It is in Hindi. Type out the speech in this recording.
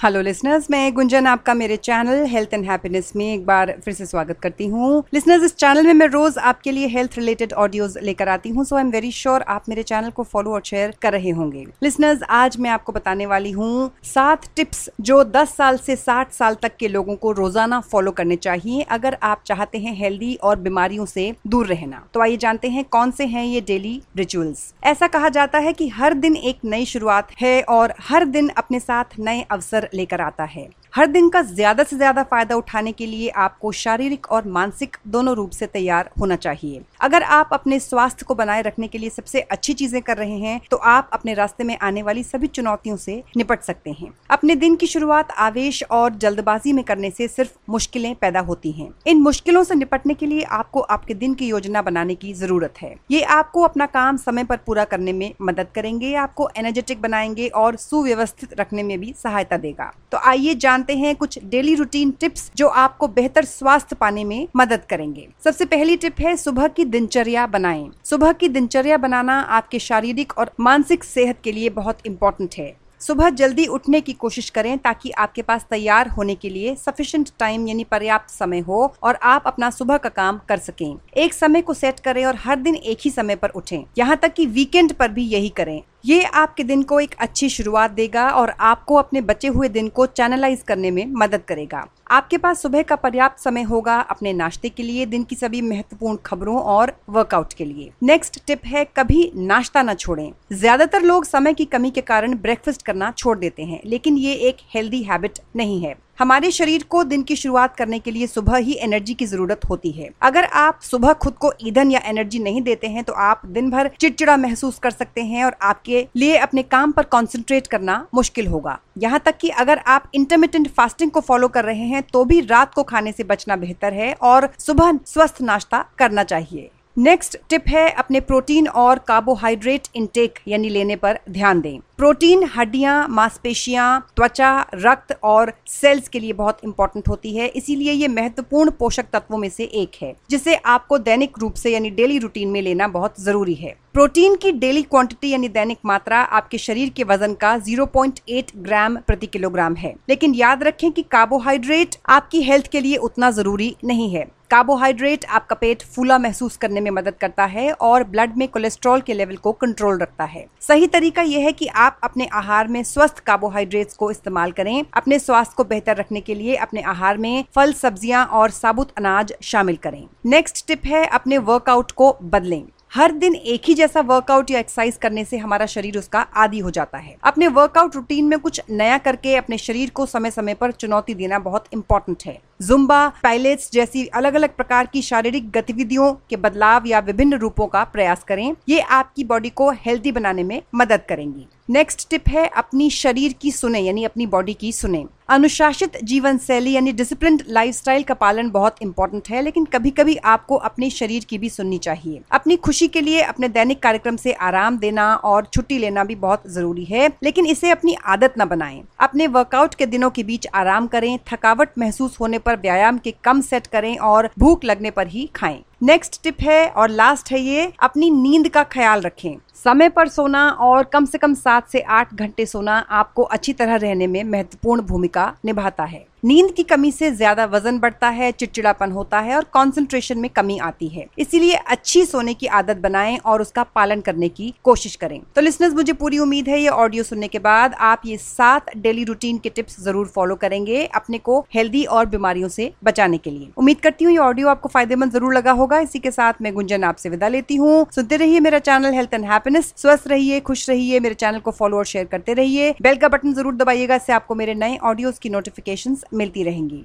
हेलो लिसनर्स मैं गुंजन, आपका मेरे चैनल हेल्थ एंड हैप्पीनेस में एक बार फिर से स्वागत करती हूँ। लिसनर्स इस चैनल में मैं रोज आपके लिए हेल्थ रिलेटेड ऑडियोज लेकर आती हूँ so I am very sure आप मेरे चैनल को फॉलो और शेयर कर रहे होंगे। लिसनर्स आज मैं आपको बताने वाली हूँ सात टिप्स जो 10 साल से 60 साल तक के लोगों को रोज़ाना फॉलो करने चाहिए अगर आप चाहते हैं हेल्दी और बीमारियों से दूर रहना। तो आइए जानते हैं कौन से हैं ये डेली रिचुअल्स ऐसा कहा जाता है कि हर दिन एक नई शुरुआत है और हर दिन अपने साथ नए अवसर लेकर आता है। हर दिन का ज़्यादा से ज़्यादा फ़ायदा उठाने के लिए आपको शारीरिक और मानसिक दोनों रूप से तैयार होना चाहिए। अगर आप अपने स्वास्थ्य को बनाए रखने के लिए सबसे अच्छी चीज़ें कर रहे हैं तो आप अपने रास्ते में आने वाली सभी चुनौतियों से निपट सकते हैं। अपने दिन की शुरुआत आवेश और जल्दबाजी में करने से सिर्फ़ मुश्किलें पैदा होती हैं। इन मुश्किलों से निपटने के लिए आपको आपके दिन की योजना बनाने की ज़रूरत है। ये आपको अपना काम समय पर पूरा करने में मदद करेंगे, आपको एनर्जेटिक बनाएँगे और सुव्यवस्थित रखने में भी सहायता देगा। तो आइए जानते हैं कुछ डेली रूटीन टिप्स जो आपको बेहतर स्वास्थ्य पाने में मदद करेंगे। सबसे पहली टिप है सुबह की दिनचर्या बनाएँ। सुबह की दिनचर्या बनाना आपके शारीरिक और मानसिक सेहत के लिए बहुत इंपॉर्टेंट है। सुबह जल्दी उठने की कोशिश करें ताकि आपके पास तैयार होने के लिए सफिशिएंट टाइम यानी पर्याप्त समय हो और आप अपना सुबह का काम कर सकें। एक समय को सेट करें और हर दिन एक ही समय पर उठें। यहाँ तक कि वीकेंड पर भी यही करें। ये आपके दिन को एक अच्छी शुरुआत देगा और आपको अपने बचे हुए दिन को चैनलाइज करने में मदद करेगा। आपके पास सुबह का पर्याप्त समय होगा अपने नाश्ते के लिए, दिन की सभी महत्वपूर्ण खबरों और वर्कआउट के लिए। नेक्स्ट टिप है, कभी नाश्ता न छोड़ें। ज़्यादातर लोग समय की कमी के कारण ब्रेकफास्ट करना छोड़ देते हैं, लेकिन ये एक हेल्दी हैबिट नहीं है। हमारे शरीर को दिन की शुरुआत करने के लिए सुबह ही एनर्जी की ज़रूरत होती है। अगर आप सुबह खुद को ईंधन या एनर्जी नहीं देते हैं तो आप दिन भर चिड़चिड़ा महसूस कर सकते हैं और आपके लिए अपने काम पर कॉन्सेंट्रेट करना मुश्किल होगा। यहाँ तक कि अगर आप इंटरमीडियंट फास्टिंग को फॉलो कर रहे हैं तो भी रात को खाने से बचना बेहतर है और सुबह स्वस्थ नाश्ता करना चाहिए। नेक्स्ट टिप है अपने प्रोटीन और कार्बोहाइड्रेट इंटेक यानी लेने पर ध्यान दें। प्रोटीन हड्डियाँ, मांसपेशियाँ, त्वचा, रक्त और सेल्स के लिए बहुत इंपॉर्टेंट होती है। इसीलिए ये महत्वपूर्ण पोषक तत्वों में से एक है, जिसे आपको दैनिक रूप से, यानी डेली रूटीन में लेना बहुत ज़रूरी है। प्रोटीन की डेली क्वांटिटी यानी दैनिक मात्रा आपके शरीर के वज़न का 0.8 ग्राम प्रति किलोग्राम है। लेकिन याद रखें कि कार्बोहाइड्रेट आपकी हेल्थ के लिए उतना ज़रूरी नहीं है। कार्बोहाइड्रेट आपका पेट फूला महसूस करने में मदद करता है और ब्लड में कोलेस्ट्रॉल के लेवल को कंट्रोल रखता है। सही तरीका यह है कि आप अपने आहार में स्वस्थ कार्बोहाइड्रेट्स को इस्तेमाल करें। अपने स्वास्थ्य को बेहतर रखने के लिए अपने आहार में फल, सब्ज़ियाँ और साबुत अनाज शामिल करें। नेक्स्ट टिप है अपने वर्कआउट को बदलें। हर दिन एक ही जैसा वर्कआउट या एक्सरसाइज करने से हमारा शरीर उसका आदि हो जाता है। अपने वर्कआउट रूटीन में कुछ नया करके अपने शरीर को समय समय पर चुनौती देना बहुत इंपॉर्टेंट है। जुम्बा पायलेट्स जैसी अलग अलग प्रकार की शारीरिक गतिविधियों के बदलाव या विभिन्न रूपों का प्रयास करें। ये आपकी बॉडी को हेल्दी बनाने में मदद करेंगी। नेक्स्ट टिप है अपनी शरीर की सुने, यानी अपनी बॉडी की सुने। अनुशासित जीवन शैली यानी डिसिप्लिन लाइफस्टाइल का पालन बहुत इंपॉर्टेंट है, लेकिन कभी कभी आपको अपने शरीर की भी सुननी चाहिए। अपनी खुशी के लिए अपने दैनिक कार्यक्रम से आराम देना और छुट्टी लेना भी बहुत ज़रूरी है, लेकिन इसे अपनी आदत न बनाएँ। अपने वर्कआउट के दिनों के बीच आराम करें, थकावट महसूस होने पर व्यायाम के कम सेट करें और भूख लगने पर ही खाएँ। नेक्स्ट टिप है और लास्ट है ये, अपनी नींद का ख्याल रखें। समय पर सोना और कम से कम सात से आठ घंटे सोना आपको अच्छी तरह रहने में महत्वपूर्ण भूमिका निभाता है। नींद की कमी से ज़्यादा वज़न बढ़ता है, चिड़चिड़ापन होता है और कंसंट्रेशन में कमी आती है। इसीलिए अच्छी सोने की आदत बनाएँ और उसका पालन करने की कोशिश करें। तो लिसनर्स मुझे पूरी उम्मीद है ये ऑडियो सुनने के बाद आप ये सात डेली रूटीन के टिप्स ज़रूर फॉलो करेंगे अपने को हेल्दी और बीमारियों से बचाने के लिए। उम्मीद करती हूँ ये ऑडियो आपको फ़ायदेमंद ज़रूर लगा होगा। इसी के साथ मैं गुंजन आपसे विदा लेती हूँ। सुनते रहिए मेरा चैनल हेल्थ एंड हैप्पीनेस स्वस्थ रहिए, खुश रहिए, मेरे चैनल को फॉलो और शेयर करते रहिए। बेल का बटन ज़रूर दबाइएगा, इससे आपको मेरे नए ऑडियोज की नोटिफिकेशन मिलती रहेंगी।